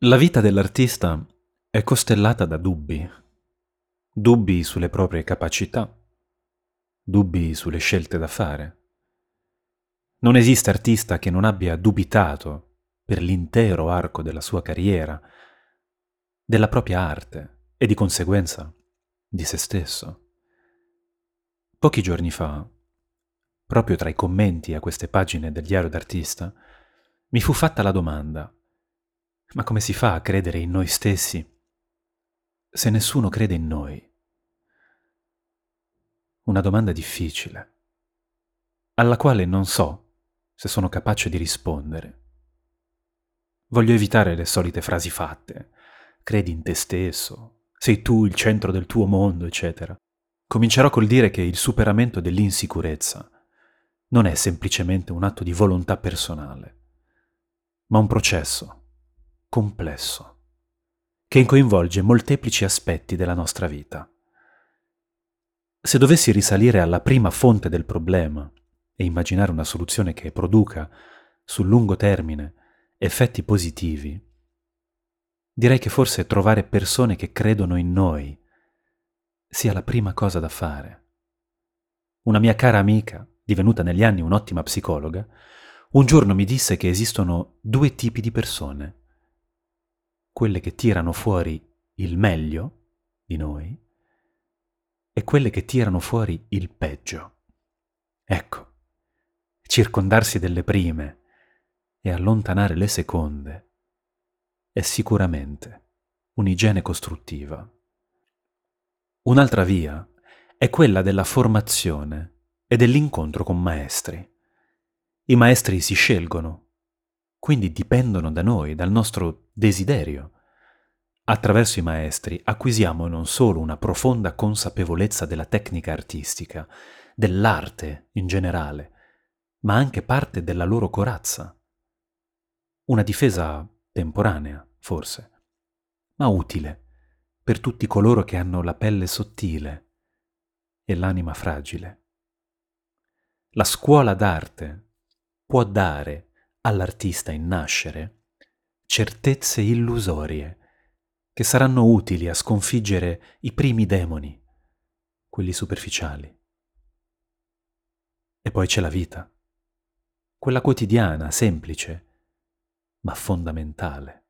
La vita dell'artista è costellata da dubbi, dubbi sulle proprie capacità, dubbi sulle scelte da fare. Non esiste artista che non abbia dubitato per l'intero arco della sua carriera, della propria arte e di conseguenza di se stesso. Pochi giorni fa, proprio tra i commenti a queste pagine del diario d'artista, mi fu fatta la domanda ma come si fa a credere in noi stessi se nessuno crede in noi? Una domanda difficile, alla quale non so se sono capace di rispondere. Voglio evitare le solite frasi fatte, credi in te stesso, sei tu il centro del tuo mondo, eccetera. Comincerò col dire che il superamento dell'insicurezza non è semplicemente un atto di volontà personale, ma un processo complesso, che coinvolge molteplici aspetti della nostra vita. Se dovessi risalire alla prima fonte del problema e immaginare una soluzione che produca, sul lungo termine, effetti positivi, direi che forse trovare persone che credono in noi sia la prima cosa da fare. Una mia cara amica, divenuta negli anni un'ottima psicologa, un giorno mi disse che esistono due tipi di persone quelle che tirano fuori il meglio di noi e quelle che tirano fuori il peggio. Ecco, circondarsi delle prime e allontanare le seconde è sicuramente un'igiene costruttiva. Un'altra via è quella della formazione e dell'incontro con maestri. I maestri si scelgono quindi dipendono da noi, dal nostro desiderio. Attraverso i maestri acquisiamo non solo una profonda consapevolezza della tecnica artistica, dell'arte in generale, ma anche parte della loro corazza. Una difesa temporanea, forse, ma utile per tutti coloro che hanno la pelle sottile e l'anima fragile. La scuola d'arte può dare all'artista in nascere certezze illusorie che saranno utili a sconfiggere i primi demoni, quelli superficiali. E poi c'è la vita, quella quotidiana, semplice, ma fondamentale.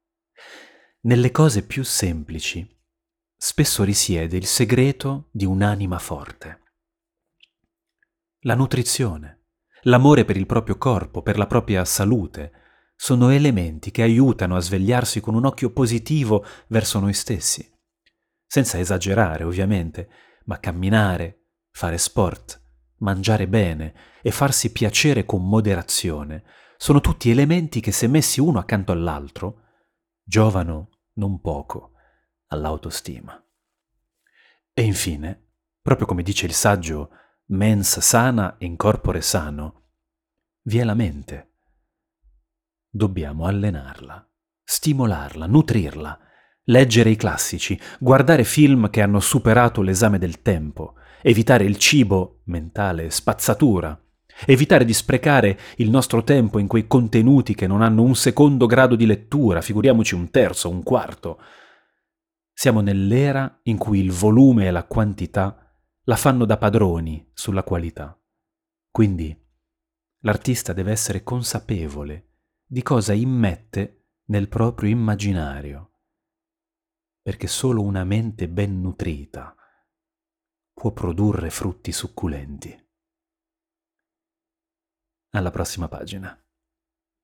Nelle cose più semplici spesso risiede il segreto di un'anima forte. La nutrizione, l'amore per il proprio corpo, per la propria salute, sono elementi che aiutano a svegliarsi con un occhio positivo verso noi stessi. Senza esagerare, ovviamente, ma camminare, fare sport, mangiare bene e farsi piacere con moderazione sono tutti elementi che se messi uno accanto all'altro giovano non poco all'autostima. E infine, proprio come dice il saggio mens sana in corpore sano, vi è la mente. Dobbiamo allenarla, stimolarla, nutrirla, leggere i classici, guardare film che hanno superato l'esame del tempo, evitare il cibo mentale spazzatura, evitare di sprecare il nostro tempo in quei contenuti che non hanno un secondo grado di lettura, figuriamoci un terzo, un quarto. Siamo nell'era in cui il volume e la quantità la fanno da padroni sulla qualità. Quindi l'artista deve essere consapevole di cosa immette nel proprio immaginario, perché solo una mente ben nutrita può produrre frutti succulenti. Alla prossima pagina.